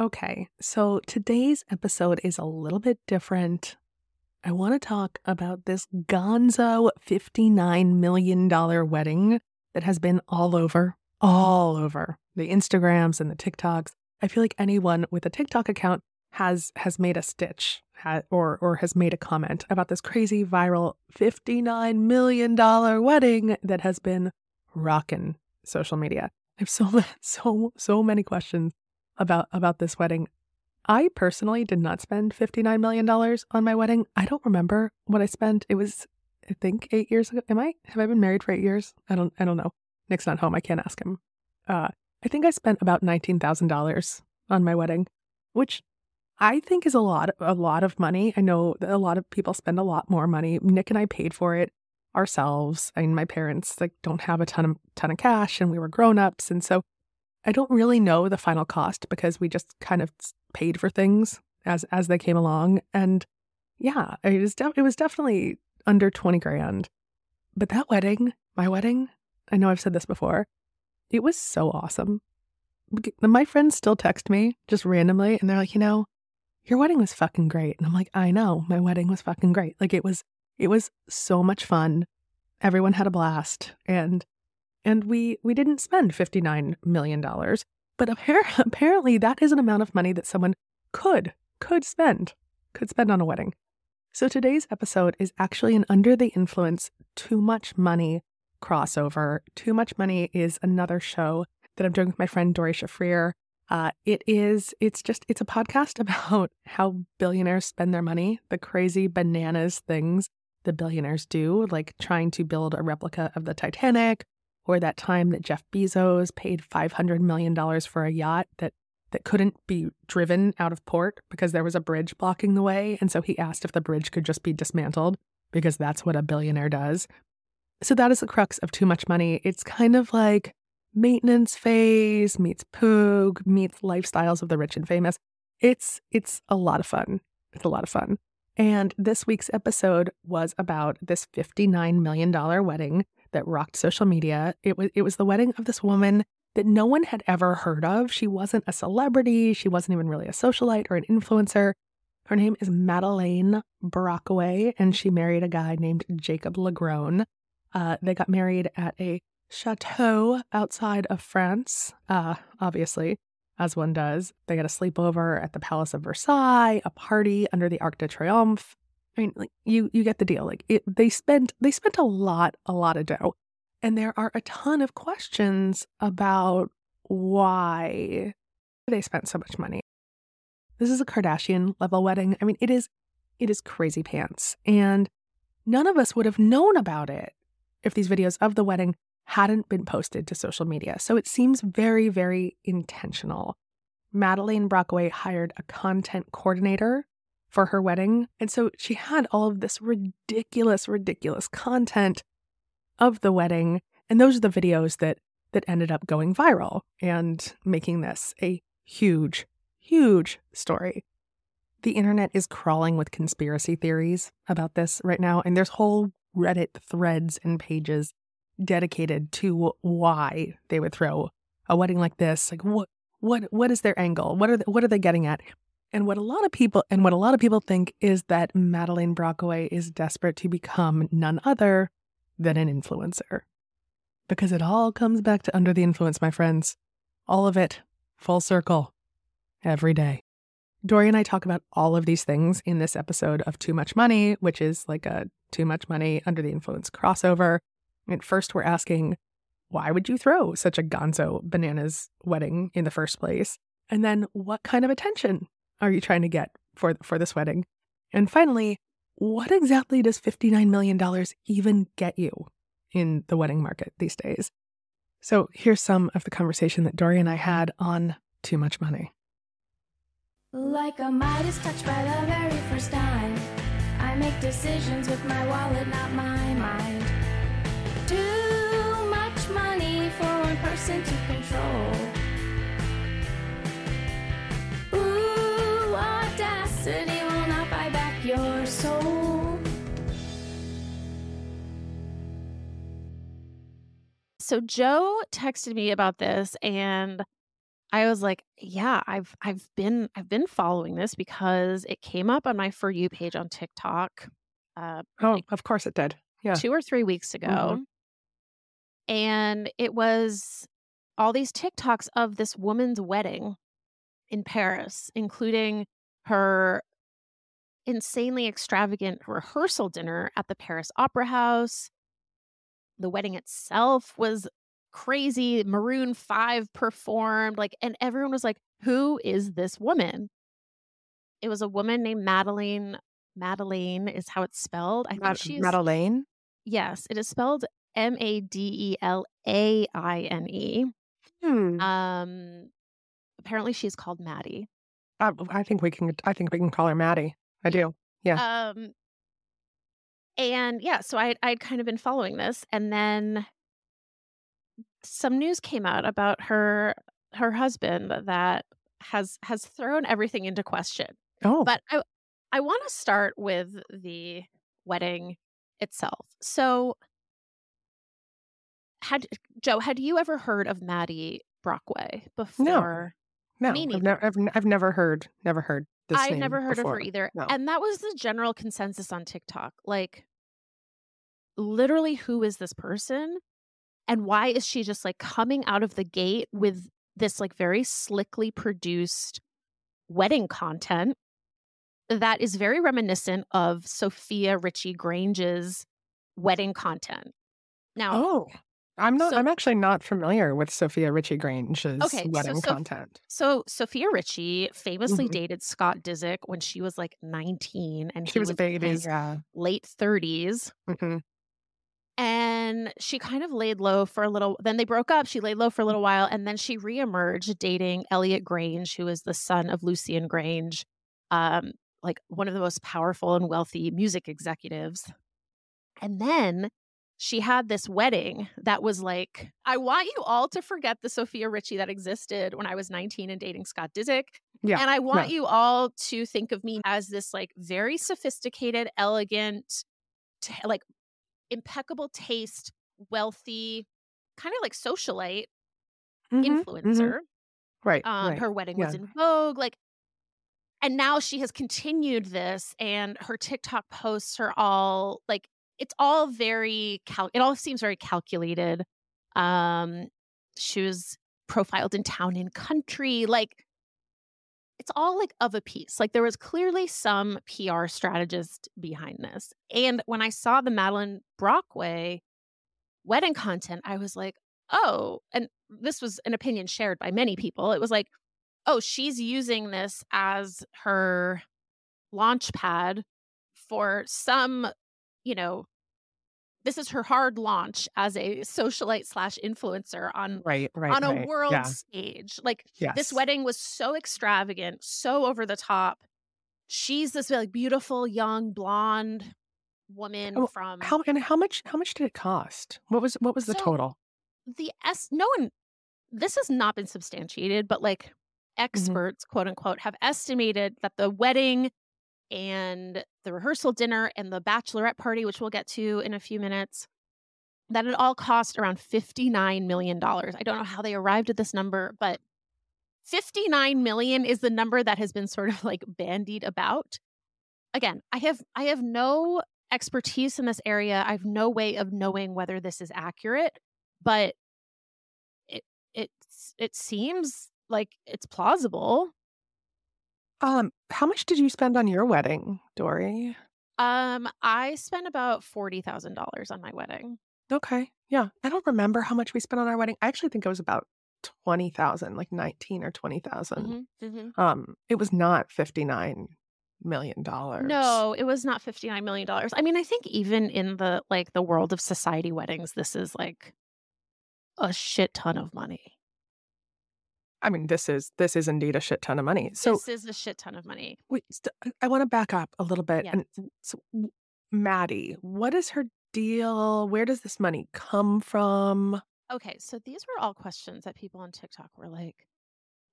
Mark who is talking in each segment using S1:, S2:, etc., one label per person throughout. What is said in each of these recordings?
S1: Okay, so today's episode is a little bit different. I want to talk about this gonzo $59 million wedding that has been all over, mm-hmm. all over the Instagrams and the TikToks. I feel like anyone with a TikTok account has has made a stitch ha- or or has made a comment about this crazy viral $59 million wedding that has been rocking social media. I have so so so many questions about about this wedding. I personally did not spend $59 million on my wedding. I don't remember what I spent. It was I think 8 years ago. Am I? Have I been married for 8 years? I don't I don't know. Nick's not home. I can't ask him. Uh I think I spent about $19,000 on my wedding, which I think is a lot a lot of money. I know that a lot of people spend a lot more money. Nick and I paid for it ourselves. I mean, my parents like don't have a ton of ton of cash and we were grown-ups and so I don't really know the final cost because we just kind of paid for things as as they came along and yeah, it was de- it was definitely under 20 grand. But that wedding, my wedding, I know I've said this before, it was so awesome. My friends still text me just randomly and they're like, you know, your wedding was fucking great. And I'm like, I know, my wedding was fucking great. Like it was, it was so much fun. Everyone had a blast. And, and we, we didn't spend $59 million, but apparently that is an amount of money that someone could, could spend, could spend on a wedding. So today's episode is actually an under the influence, too much money crossover. Too much money is another show that I'm doing with my friend Doree Shafrir. Uh, it is, it's just, it's a podcast about how billionaires spend their money, the crazy bananas things the billionaires do, like trying to build a replica of the Titanic, or that time that Jeff Bezos paid $500 million for a yacht that, that couldn't be driven out of port because there was a bridge blocking the way. And so he asked if the bridge could just be dismantled because that's what a billionaire does. So that is the crux of Too Much Money. It's kind of like maintenance phase meets Poog meets lifestyles of the rich and famous. It's it's a lot of fun. It's a lot of fun. And this week's episode was about this $59 million wedding that rocked social media. It was it was the wedding of this woman that no one had ever heard of. She wasn't a celebrity, she wasn't even really a socialite or an influencer. Her name is Madeleine Brockway, and she married a guy named Jacob LaGrone. Uh, they got married at a chateau outside of France, uh, obviously, as one does. They got a sleepover at the Palace of Versailles, a party under the Arc de Triomphe. I mean, like you, you get the deal. Like it, they spent, they spent a lot, a lot of dough, and there are a ton of questions about why they spent so much money. This is a Kardashian level wedding. I mean, it is, it is crazy pants, and none of us would have known about it if these videos of the wedding hadn't been posted to social media. So it seems very, very intentional. Madeline Brockway hired a content coordinator for her wedding. And so she had all of this ridiculous, ridiculous content of the wedding. And those are the videos that that ended up going viral and making this a huge, huge story. The internet is crawling with conspiracy theories about this right now, and there's whole Reddit threads and pages dedicated to why they would throw a wedding like this. Like what what what is their angle? What are they, what are they getting at? And what a lot of people and what a lot of people think is that Madeleine Brockway is desperate to become none other than an influencer. Because it all comes back to under the influence, my friends. All of it, full circle, every day. Doree and I talk about all of these things in this episode of Too Much Money, which is like a Too Much Money Under the Influence crossover. At first, we're asking, why would you throw such a gonzo bananas wedding in the first place? And then, what kind of attention are you trying to get for, for this wedding? And finally, what exactly does $59 million even get you in the wedding market these days? So, here's some of the conversation that Doree and I had on Too Much Money.
S2: Like a Midas by the very first time, I make decisions with my wallet, not my mind. Too much money for one person to control.
S3: So Jo texted me about this and I was like, yeah, I've I've been I've been following this because it came up on my for you page on TikTok. Uh,
S1: Oh,
S3: like
S1: of course it did. Yeah.
S3: two or three weeks ago,
S1: Mhm.
S3: and it was all these TikToks of this woman's wedding in Paris, including her insanely extravagant rehearsal dinner at the Paris Opera House. The wedding itself was crazy. Maroon 5 performed, like, and everyone was like, Who is this woman? It was a woman named Madeline. Madeline is how it's spelled. I think
S1: Mad-
S3: she's
S1: Madeleine.
S3: yes, it is spelled M A D E L A I N E.
S1: Hmm.
S3: Um, apparently she's called Maddie.
S1: I, I think we can. I think we can call her Maddie. I do. Yeah.
S3: Um, and yeah, so I I'd kind of been following this, and then some news came out about her her husband that has has thrown everything into question.
S1: Oh,
S3: But I I want to start with the wedding itself. So, had Jo, had you ever heard of Maddie Brockway before?
S1: no,
S3: me
S1: I've never. I've, I've never heard. Never heard this
S3: I've never heard
S1: before.
S3: of her either.
S1: No.
S3: And that was the general consensus on TikTok. Like, literally, who is this person? And why is she just like coming out of the gate with this like very slickly produced wedding content that is very reminiscent of Sofia Richie Grainge's wedding content? Now,
S1: Oh, I'm not.
S3: So-
S1: I'm actually not familiar with Sofia Richie Grainge's
S3: Okay, so
S1: wedding
S3: Soph-
S1: content.
S3: so Sofia Richie famously
S1: Mhm.
S3: dated Scott Disick when she was like 19 and
S1: She
S3: he
S1: was a
S3: in
S1: baby.
S3: his
S1: Yeah.
S3: late 30s.
S1: hmm
S3: and she kind of laid low for a little then they broke up she laid low for a little while and then she reemerged dating elliot grainge who is the son of lucian grainge um like one of the most powerful and wealthy music executives and then she had this wedding that was like i want you all to forget the sofia richie that existed when i was 19 and dating scott disick
S1: Yeah,
S3: and i want
S1: no.
S3: you all to think of me as this like very sophisticated elegant like impeccable taste, wealthy, kind of like socialite
S1: Mhm, mhm.
S3: influencer.
S1: Right.
S3: Um,
S1: right.
S3: Her wedding
S1: yeah.
S3: was in Vogue, like, and now she has continued this, and her TikTok posts are all like, it's all very cal. It all seems very calculated. Um, she was profiled in Town and Country, like. It's all like of a piece. Like there was clearly some PR strategist behind this. And when I saw the Madeline Brockway wedding content, I was like, oh, and this was an opinion shared by many people. It was like, oh, she's using this as her launch pad for some, you know, this is her hard launch as a socialite slash influencer on
S1: Right. Right.
S3: on a
S1: right.
S3: world
S1: Yeah.
S3: stage. Like
S1: Yes.
S3: this wedding was so extravagant, so over the top. She's this like beautiful young blonde woman
S1: Oh,
S3: from
S1: How and how much? How much did it cost? What was what was the
S3: So-
S1: total?
S3: the S. No one. This has not been substantiated, but like
S1: Mm-hmm.
S3: experts, quote unquote, have estimated that the wedding and the rehearsal dinner and the bachelorette party, which we'll get to in a few minutes, that it all cost around $59 million. I don't know how they arrived at this number, but 59 million is the number that has been sort of like bandied about. Again, I have I have no expertise in this area. I have no way of knowing whether this is accurate, but it it's it seems like it's plausible.
S1: Um, how much did you spend on your wedding, Doree?
S3: Um, I spent about forty thousand dollars on my wedding.
S1: Okay. Yeah. I don't remember how much we spent on our wedding. I actually think it was about 20,000, like 19 or 20,000.
S3: Mhm,
S1: Um, it was not 59 million dollars.
S3: No, it was not fifty nine million dollars. I mean, I think even in the like the world of society weddings, this is like a shit ton of money.
S1: I mean, this is this is indeed a shit ton of money. So
S3: this is a shit ton of money.
S1: wait, st- I- want to back up a little bit.
S3: Yeah.
S1: And so, Maddie, what is her deal? Where does this money come from?
S3: Okay, so these were all questions that people on TikTok were like,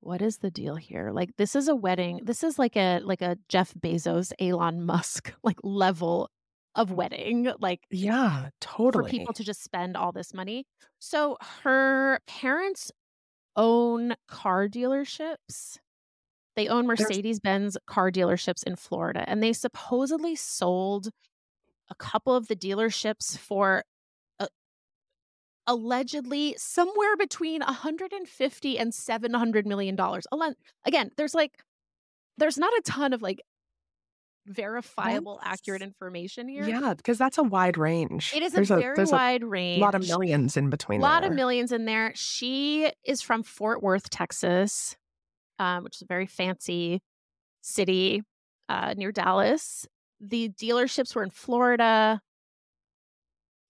S3: "What is the deal here? Like, this is a wedding. This is like a like a Jeff Bezos, Elon Musk like level of wedding. Like,
S1: Yeah, totally.
S3: for people to just spend all this money. So her parents own car dealerships. They own Mercedes Benz car dealerships in Florida, and they supposedly sold a couple of the dealerships for uh, allegedly somewhere between 150 and 700 million dollars. Again, there's like there's not a ton of like verifiable, that's, accurate information here.
S1: Yeah, because that's a wide range.
S3: It is there's a very a, wide a range.
S1: A lot of millions in between.
S3: A lot
S1: there.
S3: of millions in there. She is from Fort Worth, Texas, um, which is a very fancy city uh, near Dallas. The dealerships were in Florida.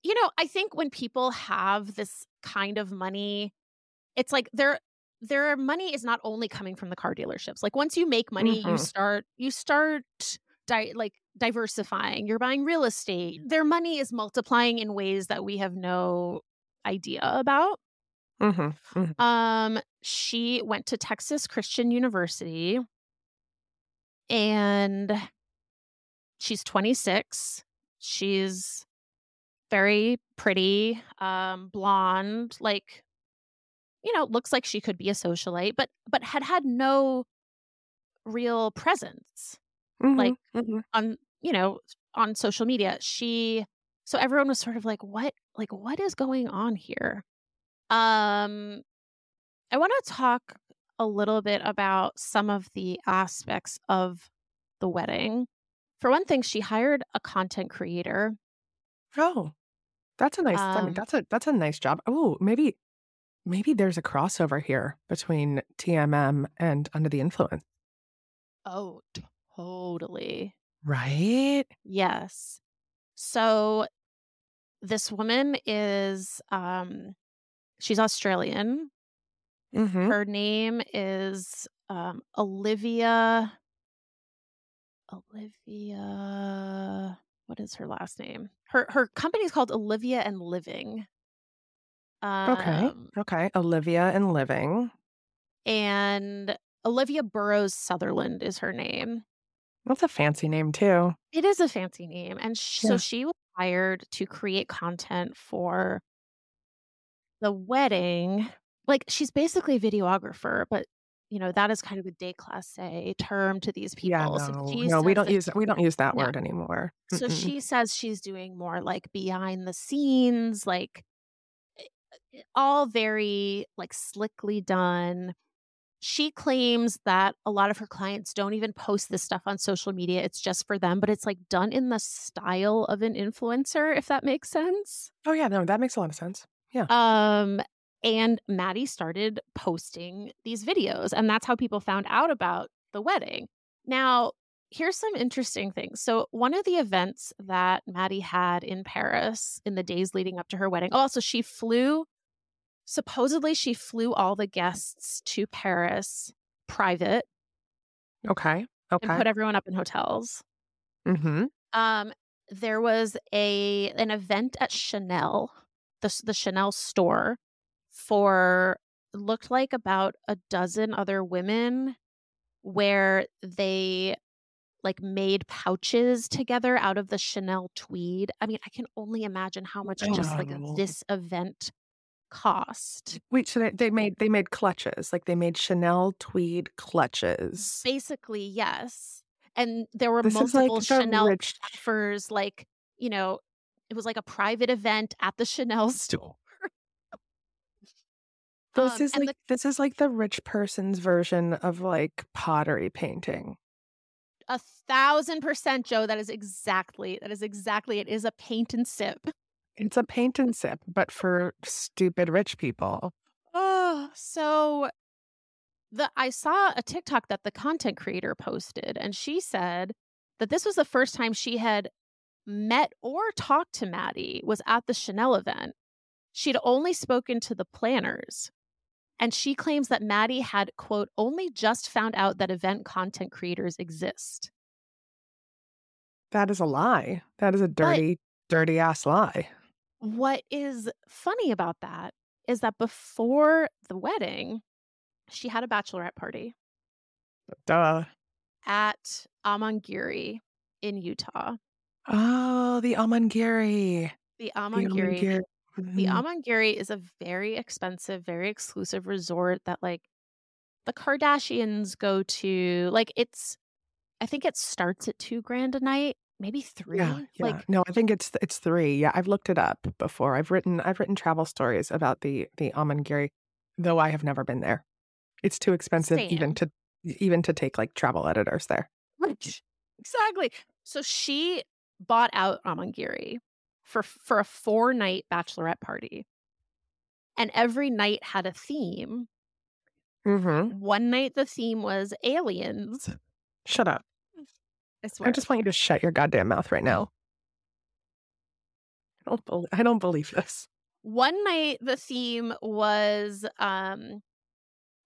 S3: You know, I think when people have this kind of money, it's like their their money is not only coming from the car dealerships. Like once you make money, mm-hmm. you start you start di- like diversifying. You're buying real estate. Their money is multiplying in ways that we have no idea about.
S1: Mm-hmm. Mm-hmm.
S3: Um, she went to Texas Christian University, and she's 26. She's very pretty, um, blonde, like you know, looks like she could be a socialite, but but had had no real presence
S1: mm-hmm,
S3: like
S1: mm-hmm.
S3: on you know on social media she so everyone was sort of like what like what is going on here? Um i want to talk a little bit about some of the aspects of the wedding. For one thing she hired a content creator.
S1: Oh that's a nice um, I mean, um that's a that's a nice job. Oh maybe maybe there's a crossover here between tmm and under the influence.
S3: Oh Totally.
S1: Right?
S3: Yes. So this woman is um she's Australian.
S1: Mm-hmm.
S3: Her name is um Olivia Olivia what is her last name? Her her company is called Olivia and Living.
S1: Um, okay. Okay. Olivia and Living.
S3: And Olivia Burrows Sutherland is her name.
S1: That's a fancy name too.
S3: It is a fancy name. And sh- yeah. so she was hired to create content for the wedding. Like she's basically a videographer, but you know, that is kind of a day class déclassé term to these people.
S1: Yeah, no,
S3: so
S1: no we don't use we don't use that word anymore.
S3: So she says she's doing more like behind the scenes, like eh, eh, all very like slickly done she claims that a lot of her clients don't even post this stuff on social media. It's just for them, but it's like done in the style of an influencer, if that makes sense.
S1: Oh yeah, no, that makes a lot of sense. Yeah.
S3: Um and Maddie started posting these videos and that's how people found out about the wedding. Now, here's some interesting things. So, one of the events that Maddie had in Paris in the days leading up to her wedding. Oh, also she flew supposedly she flew all the guests to Paris private.
S1: Okay. Okay.
S3: And put everyone up in hotels.
S1: Mm-hmm.
S3: Um, there was a an event at Chanel, the the Chanel store, for looked like about a dozen other women, where they like made pouches together out of the Chanel tweed. I mean, I can only imagine how much just like this event cost.
S1: Wait, so they, they made they made clutches, like they made Chanel tweed clutches.
S3: Basically, yes. And there were this multiple like Chanel rich... offers, like you know, it was like a private event at the Chanel store.
S1: This um, is like the, this is like the rich person's version of like pottery painting.
S3: A thousand percent, Jo. That is exactly that is exactly it. Is a paint and sip.
S1: It's a paint and sip, but for stupid rich people.
S3: Oh, so the I saw a TikTok that the content creator posted, and she said that this was the first time she had met or talked to Maddie was at the Chanel event. She'd only spoken to the planners. And she claims that Maddie had, quote, only just found out that event content creators exist.
S1: That is a lie. That is a dirty, but, dirty ass lie.
S3: What is funny about that is that before the wedding, she had a bachelorette party.
S1: Duh.
S3: At Amangiri in Utah.
S1: Oh, the Amangiri.
S3: The Amangiri. The
S1: Mhm.
S3: Amangiri is a very expensive, very exclusive resort that like the Kardashians go to. Like it's I think it starts at 2 grand a night, maybe 3.
S1: Yeah, yeah.
S3: Like
S1: No, I think it's it's 3. Yeah, I've looked it up before. I've written I've written travel stories about the the Amangiri, though I have never been there. It's too expensive even to even to take like travel editors there.
S3: Exactly. So she bought out Amangiri for for a 4-night bachelorette party. And every night had a theme.
S1: Mhm.
S3: One night the theme was aliens.
S1: Shut up.
S3: I
S1: I just want you to shut your goddamn mouth right now. I don't bel I don't believe this.
S3: One night the theme was um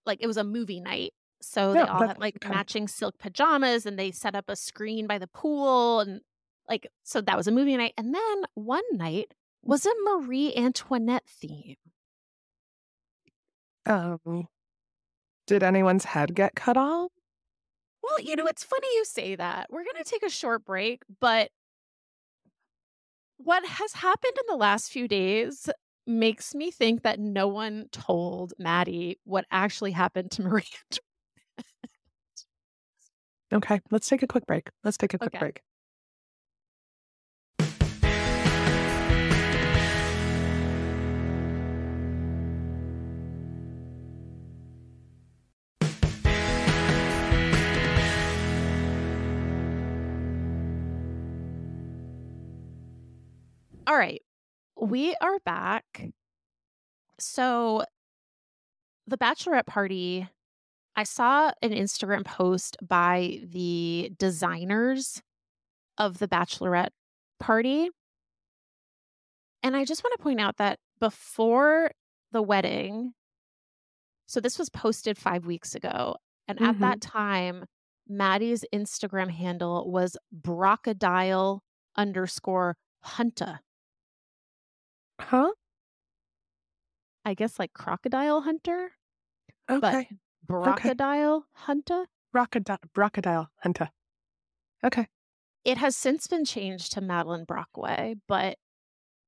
S3: like it was a movie night. So they all had like
S1: okay.
S3: matching silk pajamas and they set up a screen by the pool and like so that was a movie night. And then one night was a Marie Antoinette theme.
S1: Um, did anyone's head get cut off?
S3: Well, you know, it's funny you say that. We're going to take a short break, but what has happened in the last few days makes me think that no one told Maddie what actually happened to Marie. Antoinette.
S1: Okay, let's take a quick break. Let's take a quick
S3: Okay.
S1: break.
S3: All right, mm. we are back. Mm. So, the bachelorette party, I saw an Instagram post by the designers of the bachelorette party. And I just want to point out that before the wedding, so this was posted five weeks ago. And at that mm-hmm. time, Maddie's Instagram handle was brocodile underscore hunter.
S1: Huh?
S3: I guess like crocodile hunter, but
S1: Okay.
S3: brocodile hunter.
S1: Brocodile, brocodile hunter. Okay.
S3: It has since been changed to Madeline Brockway, but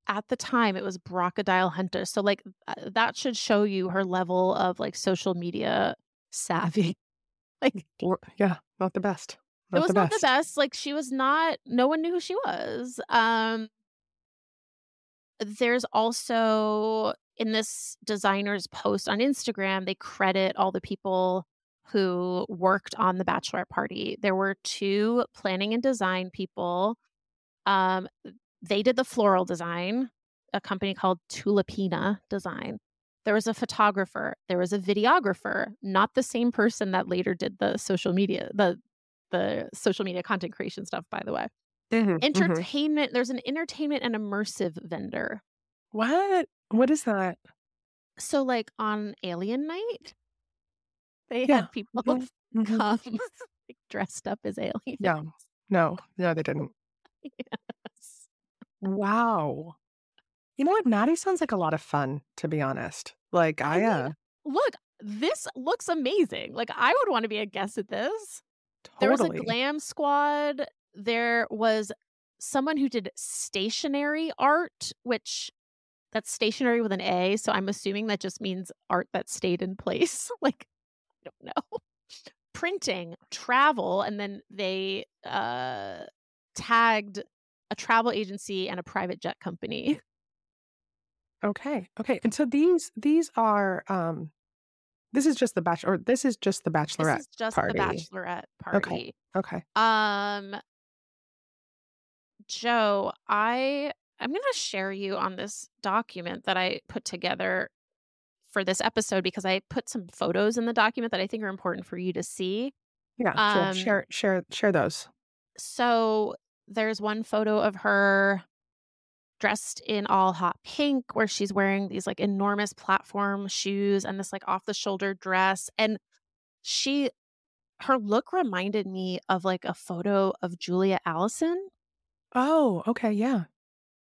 S3: at the time it was crocodile hunter. So like uh, that should show you her level of like social media savvy. like
S1: Yeah, not the best.
S3: it was
S1: the
S3: not the best. Like she was not. No one knew who she was. Um, there's also in this designer's post on Instagram, they credit all the people who worked on the bachelorette party. There were two planning and design people. Um, they did the floral design, a company called Tulipina Design. There was a photographer, there was a videographer, not the same person that later did the social media, the the social media content creation stuff, by the way.
S1: Mhm, mhm.
S3: Entertainment, there's an entertainment and immersive vendor.
S1: What? What is that?
S3: So like on Alien Night, they
S1: Yeah.
S3: had people
S1: Mhm, mhm.
S3: come like, dressed up as aliens.
S1: Yeah. No, no, they didn't.
S3: Yes.
S1: Wow. You know what? Maddie sounds like a lot of fun, to be honest. Like
S3: I
S1: I,
S3: mean,
S1: uh,
S3: look, this looks amazing. Like I would want to be a guest at this. There was a glam squad. There was someone who did stationary art, which that's stationary with an A. So I'm assuming that just means art that stayed in place. like, I don't know. Printing, travel, and then they uh tagged a travel agency and a private jet company.
S1: Okay. Okay. And so these these are um this is just the bachelor or this is just the
S3: This
S1: bachelorette
S3: is just
S1: party.
S3: the bachelorette party.
S1: Okay. Okay.
S3: Um Jo, I I'm going to share you on this document that I put together for this episode because I put some photos in the document that I think are important for you to see.
S1: Yeah, sure.
S3: Um
S1: Share share share those.
S3: so there's one photo of her dressed in all hot pink where she's wearing these like enormous platform shoes and this like off the shoulder dress and she her look reminded me of like a photo of Julia Allison
S1: Oh, okay. Yeah.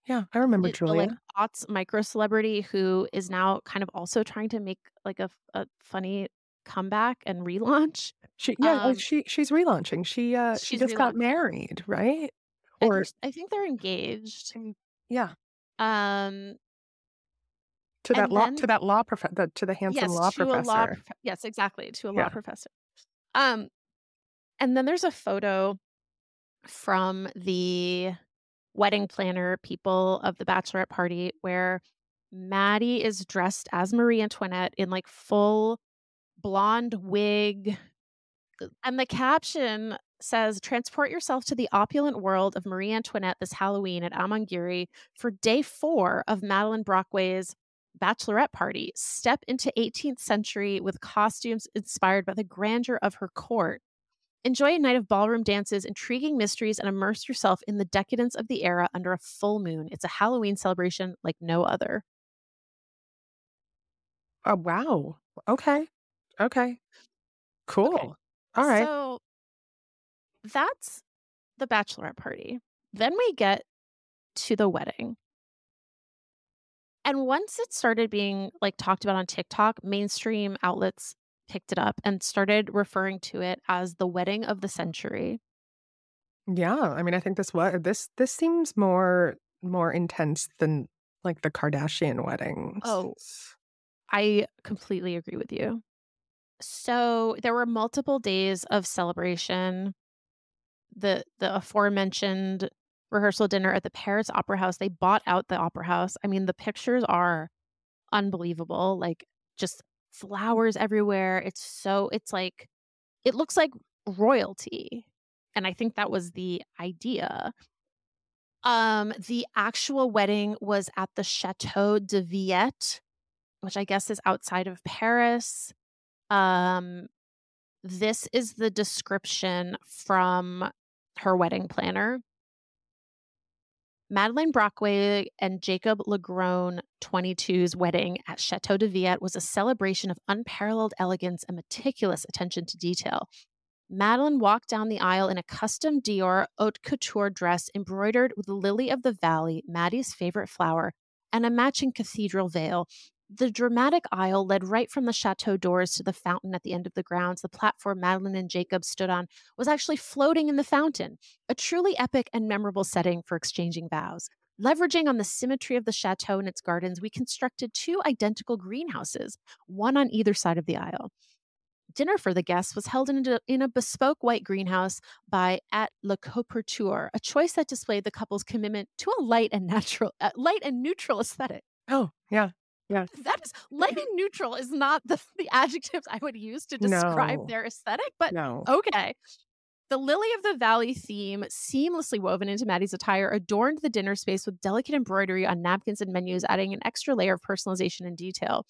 S1: Yeah. I remember
S3: the, the like
S1: Julia.
S3: aughts micro celebrity who is now kind of also trying to make like a, a funny comeback and relaunch.
S1: She yeah, like
S3: Um,
S1: she she's relaunching. She uh she
S3: she's
S1: just got
S3: relaunching.
S1: married, right?
S3: I
S1: Or
S3: think, I think they're engaged.
S1: Mm, yeah.
S3: Um,
S1: to that
S3: And
S1: law
S3: then
S1: to that law prof the, to the handsome
S3: yes,
S1: law
S3: to a
S1: professor.
S3: law prof- yes, exactly, to a law
S1: Yeah.
S3: professor. Um and then there's a photo from the wedding planner people of the bachelorette party where Maddie is dressed as Marie Antoinette in like full blonde wig. Uh, and the caption says, Transport yourself to the opulent world of Marie Antoinette this Halloween at Amangiri for day four of Madeline Brockway's bachelorette party. Step into 18th century with costumes inspired by the grandeur of her court. Enjoy a night of ballroom dances, intriguing mysteries, and immerse yourself in the decadence of the era under a full moon. It's a Halloween celebration like no other.
S1: Oh wow. Okay. Okay. Cool. All right.
S3: So that's the bachelorette party. Then we get to the wedding. And once it started being like talked about on TikTok, mainstream outlets picked it up and started referring to it as the wedding of the century.
S1: yeah. I mean, I think this what this this seems more more intense than like the Kardashian weddings.
S3: Oh. I completely agree with you. So there were multiple days of celebration. The the aforementioned rehearsal dinner at the Paris Opera House, they bought out the opera house. I mean, the pictures are unbelievable. Like just flowers everywhere. It's so it's like it looks like royalty. And I think that was the idea. Um, the actual wedding was at the Chateau de Villette, which I guess is outside of Paris. Um, this is the description from her wedding planner. Madeleine Brockway and Jacob LaGrone 22's wedding at Chateau de Villette was a celebration of unparalleled elegance and meticulous attention to detail. Madeline walked down the aisle in a custom Dior haute couture dress embroidered with lily of the valley, Maddie's favorite flower, and a matching cathedral veil. The dramatic aisle led right from the chateau doors to the fountain at the end of the grounds. The platform Madeline and Jacob stood on was actually floating in the fountain, a truly epic and memorable setting for exchanging vows. Leveraging on the symmetry of the chateau and its gardens, we constructed two identical greenhouses, one on either side of the aisle. Dinner for the guests was held in a, in a bespoke white greenhouse by At Le Couperture, a choice that displayed the couple's commitment to a light and natural, uh, light and neutral aesthetic.
S1: Oh, yeah.
S3: That is light and neutral is not the, the adjectives I would use to describe
S1: No.
S3: their aesthetic, but
S1: No.
S3: okay. The Lily of the Valley theme, seamlessly woven into Maddie's attire, adorned the dinner space with delicate embroidery on napkins and menus, adding an extra layer of personalization and detail.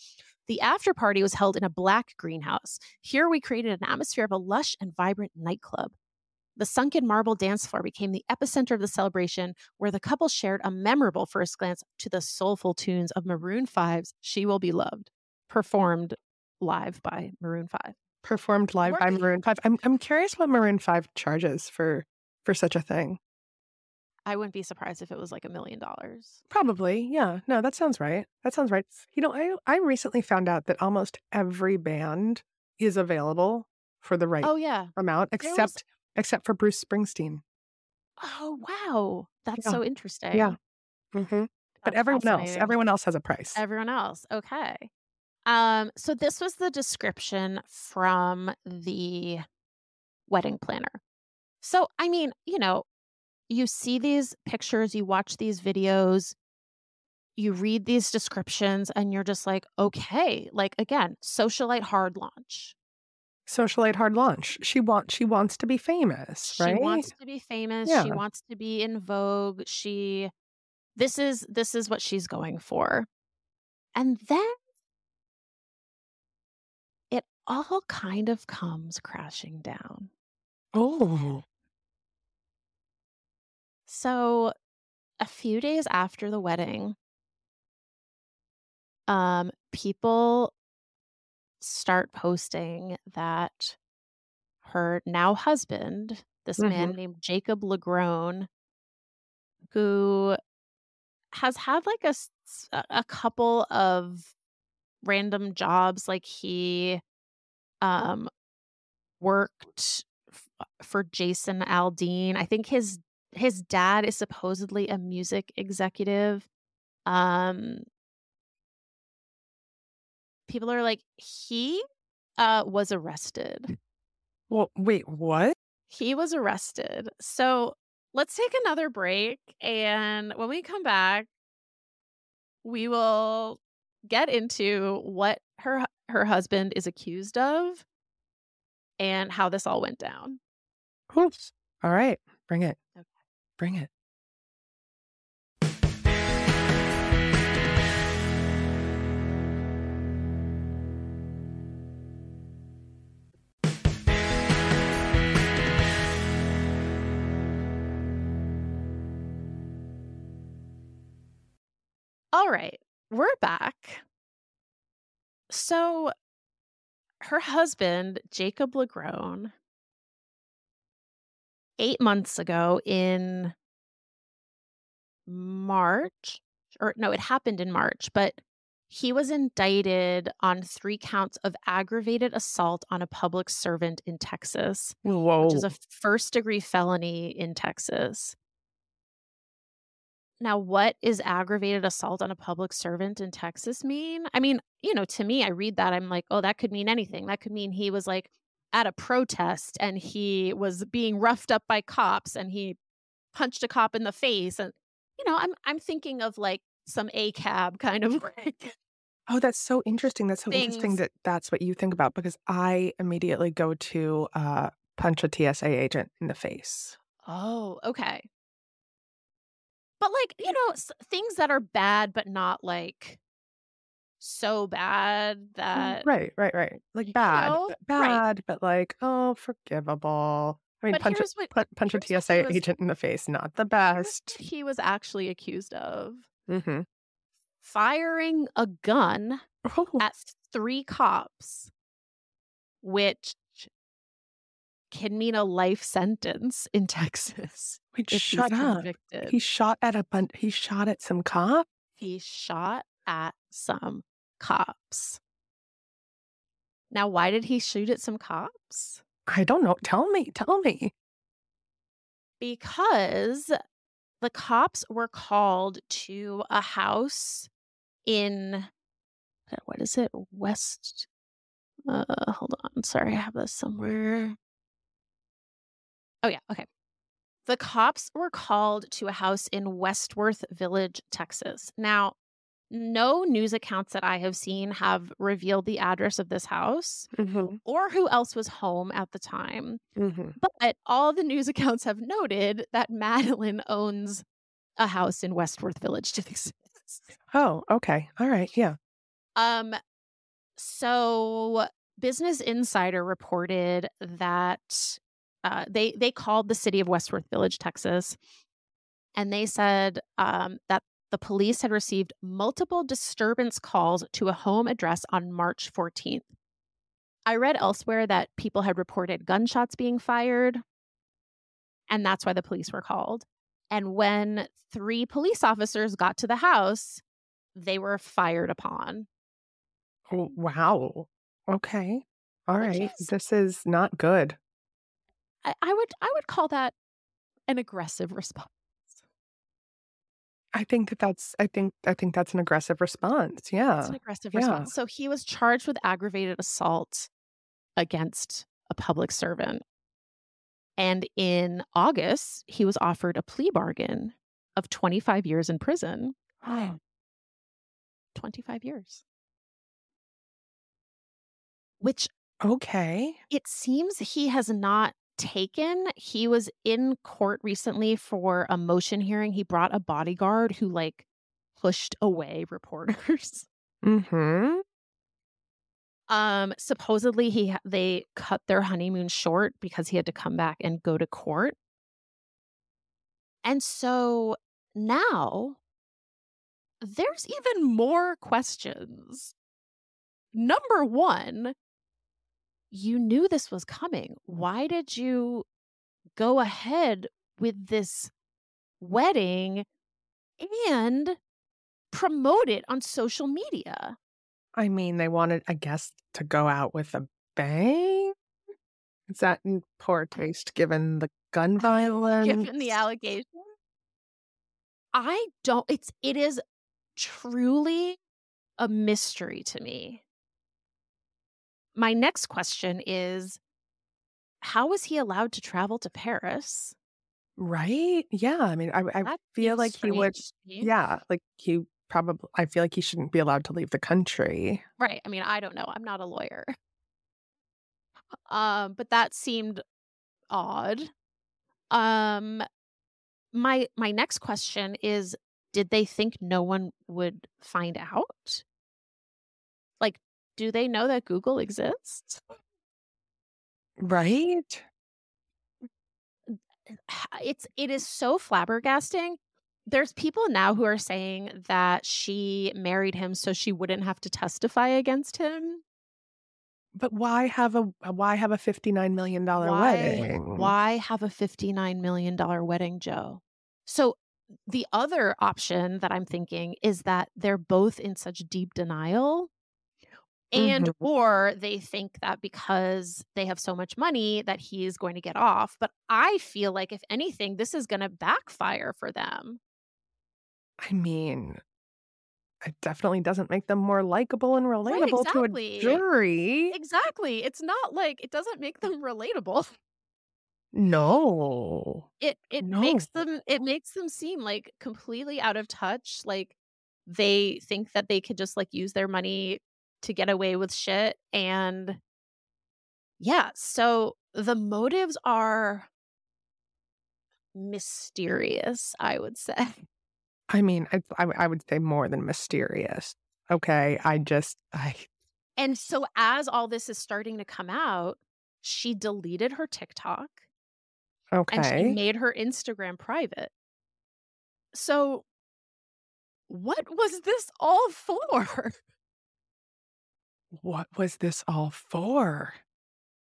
S3: The after party was held in a black greenhouse. Here we created an atmosphere of a lush and vibrant nightclub. The sunken marble dance floor became the epicenter of the celebration, where the couple shared a memorable first glance to the soulful tunes of Maroon 5's She Will Be Loved, performed live by Maroon 5.
S1: Performed live by Maroon 5. I'm I'm curious what Maroon 5 charges for for such a thing.
S3: I wouldn't be surprised if it was like a million dollars.
S1: Probably. Yeah. No, that sounds right. That sounds right. You know, I I recently found out that almost every band is available for the right
S3: Oh, yeah.
S1: amount except except for Bruce Springsteen.
S3: Oh, wow. That's
S1: Yeah.
S3: so interesting.
S1: Yeah. hmm But everyone else, everyone else has a price.
S3: Everyone else. Okay. Um, so this was the description from the wedding planner. So, I mean, you know, you see these pictures, you watch these videos, you read these descriptions, and you're just like, okay, like again, socialite hard launch.
S1: Socialite hard launch. She wants she wants to be famous, right?
S3: She wants to be famous. She wants to be in vogue. She this is this is what she's going for. And then it all kind of comes crashing down.
S1: oh.
S3: So a few days after the wedding, um, people start posting that her now husband, this man named Jacob LaGrone, who has had like a, a couple of random jobs, like he um worked f- for Jason Aldean. I think his his dad is supposedly a music executive. Um people are like, he uh, was arrested.
S1: Well, wait, what?
S3: He was arrested. So let's take another break. And when we come back, we will get into what her her husband is accused of and how this all went down.
S1: Oops. All right. Bring it.
S3: Okay.
S1: Bring it.
S3: All right, we're back. So, her husband, Jacob LaGrone, eight months ago in March, or no, it happened in March, but he was indicted on three counts of aggravated assault on a public servant in Texas,
S1: Whoa.
S3: which is a first degree felony in Texas. Now, what is aggravated assault on a public servant in Texas mean? I mean, you know, to me, I read that, I'm like, oh, that could mean anything. That could mean he was like at a protest and he was being roughed up by cops and he punched a cop in the face. And, you know, I'm I'm thinking of like some ACAB kind of like
S1: Oh, that's so interesting. That's so interesting
S3: things.
S1: that that's what you think about because I immediately go to uh, punch a TSA agent in the face.
S3: Oh, okay. But like, you know, s- things that are bad, but not like so bad
S1: Mm,
S3: that
S1: Right, right, right. Like bad,
S3: know,
S1: but
S3: right.
S1: bad, but like oh, forgivable. I mean,
S3: But
S1: punch
S3: what-
S1: pu- punch a
S3: here's what he
S1: TSA
S3: was-
S1: agent in the face, not the best.
S3: he was actually accused of
S1: Mm-hmm.
S3: firing a gun
S1: Oh,
S3: at three cops, which can mean a life sentence in Texas
S1: wait, shut up.
S3: convicted.
S1: He shot at a bun- he shot at some cop.
S3: he shot at some cops. Now, why did he shoot at some cops?
S1: I don't know. Tell me. Tell me.
S3: Because the cops were called to a house in uh, what is it? West. Uh, hold on. Sorry, I have this somewhere. Oh, yeah. Okay. The cops were called to a house in Westworth Village, Texas. Now, no news accounts that I have seen have revealed the address of this house
S1: Mm-hmm.
S3: or who else was home at the time.
S1: Mm-hmm.
S3: But all the news accounts have noted that Madeline owns a house in Westworth Village, Texas.
S1: Oh, okay. All right. Yeah.
S3: Um, so Business Insider reported that uh, they they called the city of Westworth Village, Texas, and they said um, that the police had received multiple disturbance calls to a home address on March 14th. I read elsewhere that people had reported gunshots being fired, and that's why the police were called. And when three police officers got to the house, they were fired upon.
S1: Oh, wow. Okay. All right.
S3: Is-
S1: This is not good.
S3: I, I would I would call that an aggressive response.
S1: I think that that's. I think. I think that's an aggressive response. Yeah.
S3: It's an aggressive
S1: yeah.
S3: response. So he was charged with aggravated assault against a public servant. And in August, he was offered a plea bargain of 25 years in prison. 25 years. Which
S1: okay.
S3: it seems he has not taken. He was in court recently for a motion hearing. He brought a bodyguard who like pushed away reporters.
S1: Mm-hmm.
S3: Um supposedly he they cut their honeymoon short because he had to come back and go to court. And so now there's even more questions. Number 1, you knew this was coming. Why did you go ahead with this wedding and promote it on social media?
S1: I mean, they wanted, I guess, to go out with a bang. Is that in poor taste given the gun violence?
S3: given the allegation. I don't it's it is truly a mystery to me my next question is how was he allowed to travel to Paris?
S1: Right? Yeah. I mean, I, I feel like he would,
S3: strange to me.
S1: yeah, like he probably, I feel like he shouldn't be allowed to leave the country.
S3: Right. I mean, I don't know. I'm not a lawyer. Um, but that seemed odd. Um, my my next question is did they think no one would find out? Do they know that Google exists?
S1: Right?
S3: It's it is so flabbergasting. There's people now who are saying that she married him so she wouldn't have to testify against him.
S1: But why have a uh, why have a $59 million wedding?
S3: why have a 59 million dollar wedding, Jo? So the other option that I'm thinking is that they're both in such deep denial and
S1: Mhm.
S3: or they think that because they have so much money that he's going to get off but i feel like if anything this is going to backfire for them
S1: I mean, it definitely doesn't make them more likable and
S3: right
S1: relatable to a jury.
S3: exactly it's not like it doesn't make them relatable
S1: No.
S3: it it
S1: No.
S3: makes them it makes them seem like completely out of touch like they think that they could just like use their money to get away with shit and yeah so the motives are mysterious i would say
S1: I mean, I, I I would say more than mysterious. Okay, I just I
S3: and so as all this is starting to come out she deleted her tiktok and she
S1: okay.
S3: made her instagram private so what was this all for
S1: What was this all for?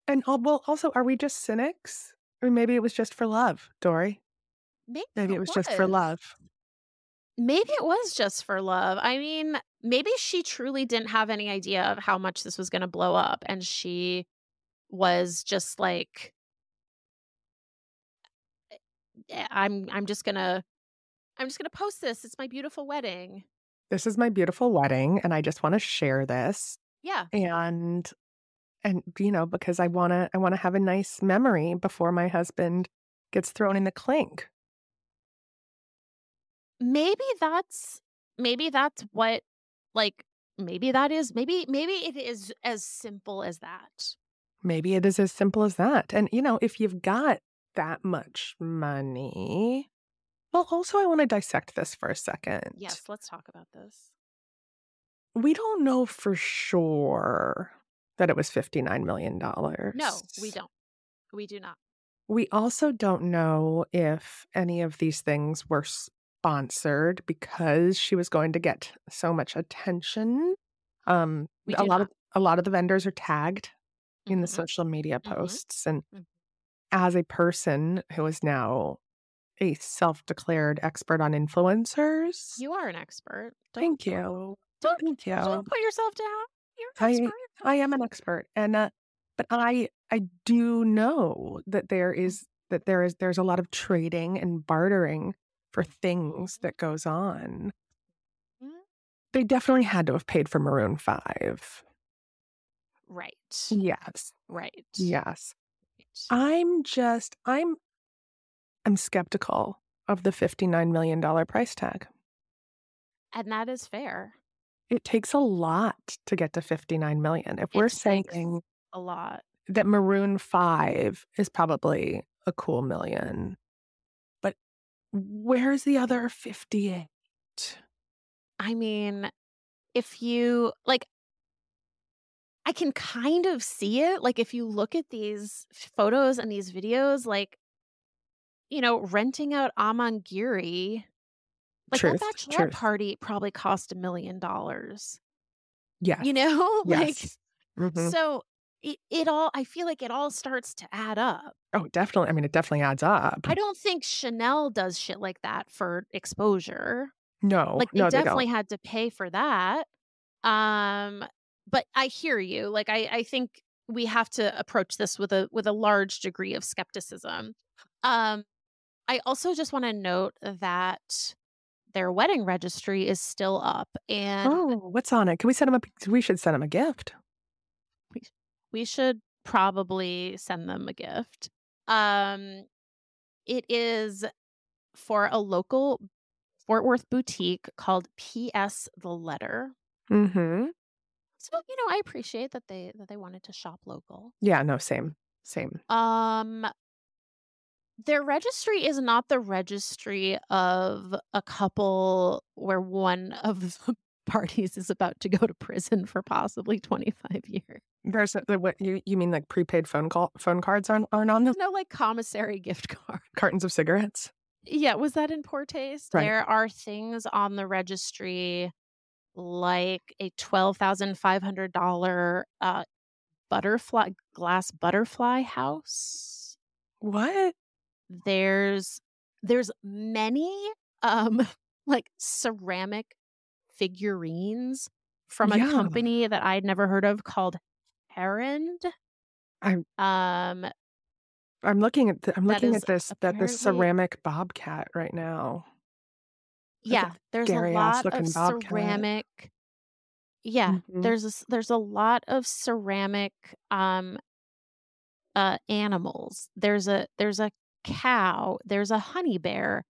S1: And oh, well, also, are we just cynics? Or maybe it was just for love, Doree.
S3: maybe
S1: Maybe
S3: it
S1: it was just for love.
S3: Maybe it was just for love. I mean, maybe she truly didn't have any idea of how much this was going to blow up and she was just like "Eh, I'm I'm just to I'm just going to post this. It's my beautiful wedding.
S1: This is my beautiful wedding, and I just want to share this.
S3: Yeah.
S1: And and you know, because I wanna I wanna have a nice memory before my husband gets thrown in the clink.
S3: Maybe that's maybe that's what like maybe that is maybe maybe it is as simple as that.
S1: Maybe it is as simple as that. And you know, if you've got that much money. Well, also I want to dissect this for a second.
S3: Yes, let's talk about this.
S1: We don't know for sure that it was $59 million.
S3: No, we don't. We do not.
S1: We also don't know if any of these things were sponsored because she was going to get so much attention. Um, a lot
S3: not.
S1: of a lot of the vendors are tagged in the
S3: Mhm.
S1: social media
S3: Mhm.
S1: posts, and
S3: Mhm.
S1: as a person who is now a self-declared expert on influencers,
S3: You are an expert. Don't
S1: thank you,
S3: don't
S1: you.
S3: don't put yourself down. You're an
S1: I
S3: expert.
S1: I am an expert, and uh, but I I do know that there is that there is there's a lot of trading and bartering for things that goes on.
S3: Mhm.
S1: They definitely had to have paid for Maroon Five.
S3: Right.
S1: Yes,
S3: Right.
S1: yes. I'm just I'm I'm skeptical of the fifty nine million dollar price tag.
S3: And that is fair.
S1: It takes a lot to get to fifty nine million. If we're saying
S3: a lot.
S1: that Maroon 5 is probably a cool million. But where's the other 58?
S3: I mean, if you like I can kind of see it. Like if you look at these photos and these videos, like, you know, renting out Amangiri, like
S1: Truth,
S3: that bachelorette
S1: truth.
S3: party probably cost a million dollars.
S1: Yeah.
S3: You know? like
S1: Yes. Mhm.
S3: so it, it all I feel like it all starts to add up.
S1: Oh, definitely. I mean, it definitely adds up.
S3: I don't think Chanel does shit like that for exposure.
S1: No,
S3: like they
S1: no,
S3: definitely
S1: don't.
S3: had to pay for that. Um but I hear you. Like I I think we have to approach this with a with a large degree of skepticism. Um I also just want to note that their wedding registry is still up and
S1: Oh, what's on it? Can we send them a? We should send them a gift.
S3: we should probably send them a gift. Um, it is for a local Fort Worth boutique called PS The Letter.
S1: Mm-hmm.
S3: So you know, I appreciate that they that they wanted to shop local.
S1: Yeah, no, same. Same.
S3: Um, their registry is not the registry of a couple where one of the parties is about to go to prison for possibly 25 years.
S1: There's a, the, what you you mean like prepaid phone call phone cards aren't aren't on them?
S3: There's no like commissary gift card.
S1: Cartons of cigarettes.
S3: Yeah, was that in poor taste?
S1: Right.
S3: There are things on the registry like a twelve thousand five hundred dollar uh butterfly glass butterfly house.
S1: What?
S3: There's there's many um like ceramic figurines from a
S1: Yeah.
S3: company that I'd never heard of called Herend.
S1: I'm-
S3: um
S1: I'm looking at the, I'm looking at this that this ceramic bobcat right now. A
S3: yeah, there's a
S1: scary-ass
S3: lot of
S1: bobcat.
S3: ceramic yeah,
S1: Mhm.
S3: there's a, there's a lot of ceramic um uh animals. There's a there's a cow, there's a honey bear.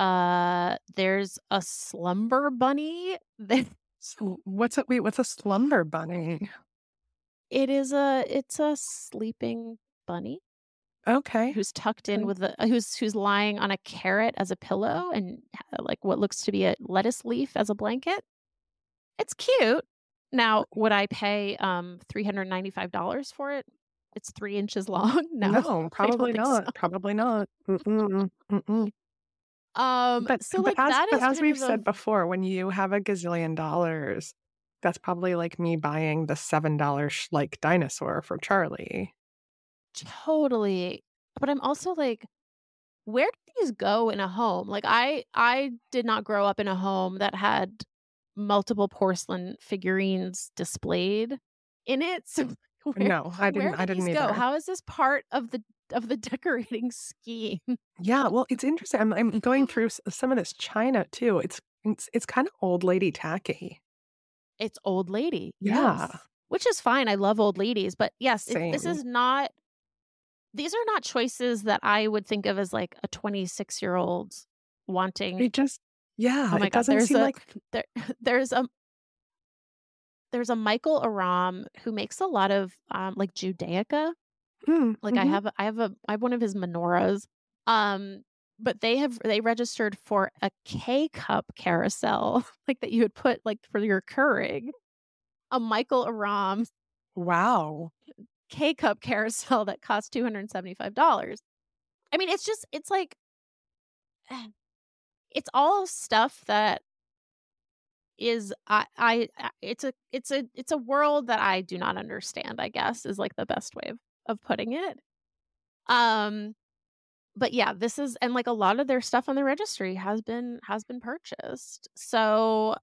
S3: Uh there's a slumber bunny.
S1: So what's a wait? What's a slumber bunny?
S3: It is a it's a sleeping bunny
S1: Okay.
S3: who's tucked in with a who's who's lying on a carrot as a pillow and like what looks to be a lettuce leaf as a blanket. It's cute. Now, would I pay um three hundred ninety five dollars for it? It's three inches long. No,
S1: No, probably not.
S3: so.
S1: Probably not. Mm-mm, mm-mm.
S3: Um,
S1: But
S3: so
S1: but
S3: like
S1: as
S3: that
S1: but as we've
S3: of a-
S1: said before, when you have a gazillion dollars, that's probably like me buying the seven dollar like dinosaur for Charlie.
S3: totally. But I'm also like, where do these go in a home? Like I I did not grow up in a home that had multiple porcelain figurines displayed in it. So where,
S1: no, I didn't.
S3: where
S1: I didn't either.
S3: go? How is this part of the of the decorating scheme?
S1: Yeah, well, it's interesting. I'm, I'm going through some of this China too. It's it's, it's kind of old lady tacky.
S3: It's old lady.
S1: Yeah.
S3: Yes. Which is fine. I love old ladies, but yes, it, this is not these are not choices that I would think of as like a 26 year old wanting
S1: It just yeah,
S3: Oh my
S1: it
S3: God,
S1: doesn't
S3: there's
S1: seem
S3: a-
S1: like
S3: there there's a there's a Michael Aram who makes a lot of um like Judaica.
S1: Mm,
S3: Like I
S1: mhm.
S3: have I have a I have one of his menorahs. Um but they have they registered for a K cup carousel like that you would put like for your Keurig. A Michael Aram
S1: wow.
S3: K cup carousel that costs two hundred and seventy five dollars. I mean, it's just it's like it's all stuff that is I I it's a it's a it's a world that I do not understand. I guess is like the best way of of putting it. Um, but yeah, this is and like a lot of their stuff on the registry has been has been purchased. So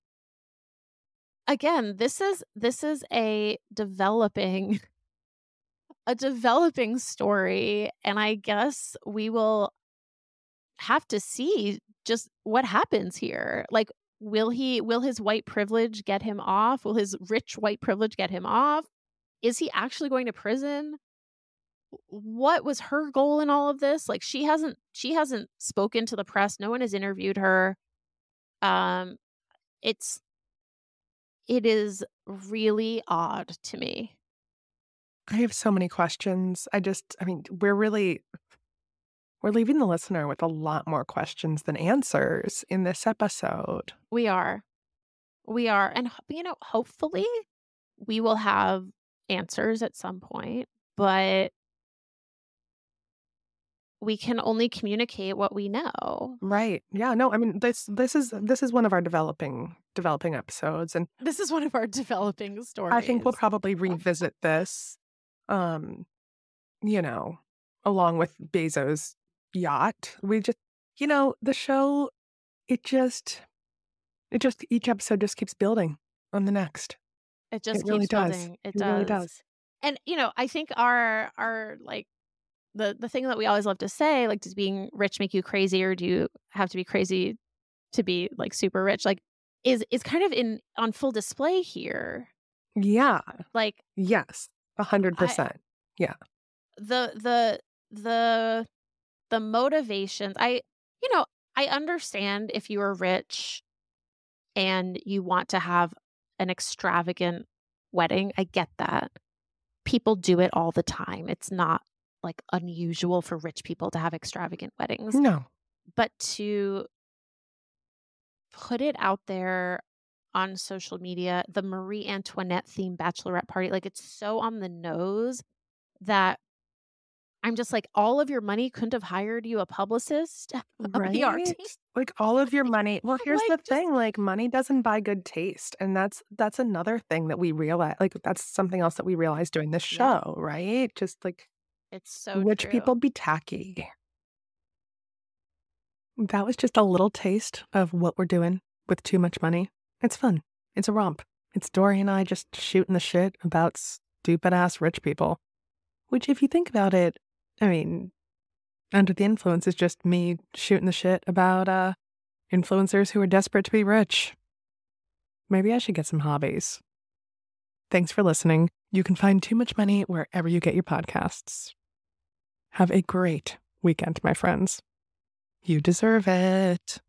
S3: again, this is this is a developing a developing story and I guess we will have to see just what happens here. Like will he will his white privilege get him off? Will his rich white privilege get him off? Is he actually going to prison? What was her goal in all of this? Like she hasn't she hasn't spoken to the press. No one has interviewed her. Um it's it is really odd to me.
S1: I have so many questions. I just, I mean, we're really, we're leaving the listener with a lot more questions than answers in this episode.
S3: We are. We are. And, you know, hopefully we will have answers at some point, but we can only communicate what we know.
S1: Right. Yeah. No, I mean, this, this is, this is one of our developing, developing episodes. And
S3: This is one of our developing stories.
S1: I think we'll probably revisit this, um, you know, along with Bezos' yacht. We just, you know, the show, it just, it just, each episode just keeps building on the next.
S3: It just
S1: It really
S3: keeps
S1: does.
S3: building. It,
S1: It really does.
S3: And you know, I think our our like the the thing that we always love to say, like, does being rich make you crazy, or do you have to be crazy to be like super rich? Like, is is kind of in on full display here.
S1: Yeah.
S3: Like,
S1: Yes. A hundred percent. Yeah.
S3: The the the the motivations. I you know, I understand if you are rich and you want to have an extravagant wedding. I get that. People do it all the time. It's not like unusual for rich people to have extravagant weddings.
S1: No.
S3: But to put it out there on social media, the Marie Antoinette themed bachelorette party, like it's so on the nose that I'm just like, all of your money couldn't have hired you a publicist, a
S1: Right?
S3: PR team.
S1: Like all of your money. Well, here's
S3: Like,
S1: the
S3: just-
S1: thing, like money doesn't buy good taste. And that's that's another thing that we realize like that's something else that we realized doing this
S3: Yeah.
S1: show, right? Just like
S3: It's so
S1: rich
S3: true.
S1: people be tacky. That was just a little taste of what we're doing with too much money. It's fun. It's a romp. It's Doree and I just shooting the shit about stupid ass rich people. Which, if you think about it, I mean, under the influence is just me shooting the shit about uh, influencers who are desperate to be rich. Maybe I should get some hobbies. Thanks for listening. You can find Too Much Money wherever you get your podcasts. Have a great weekend, my friends. You deserve it.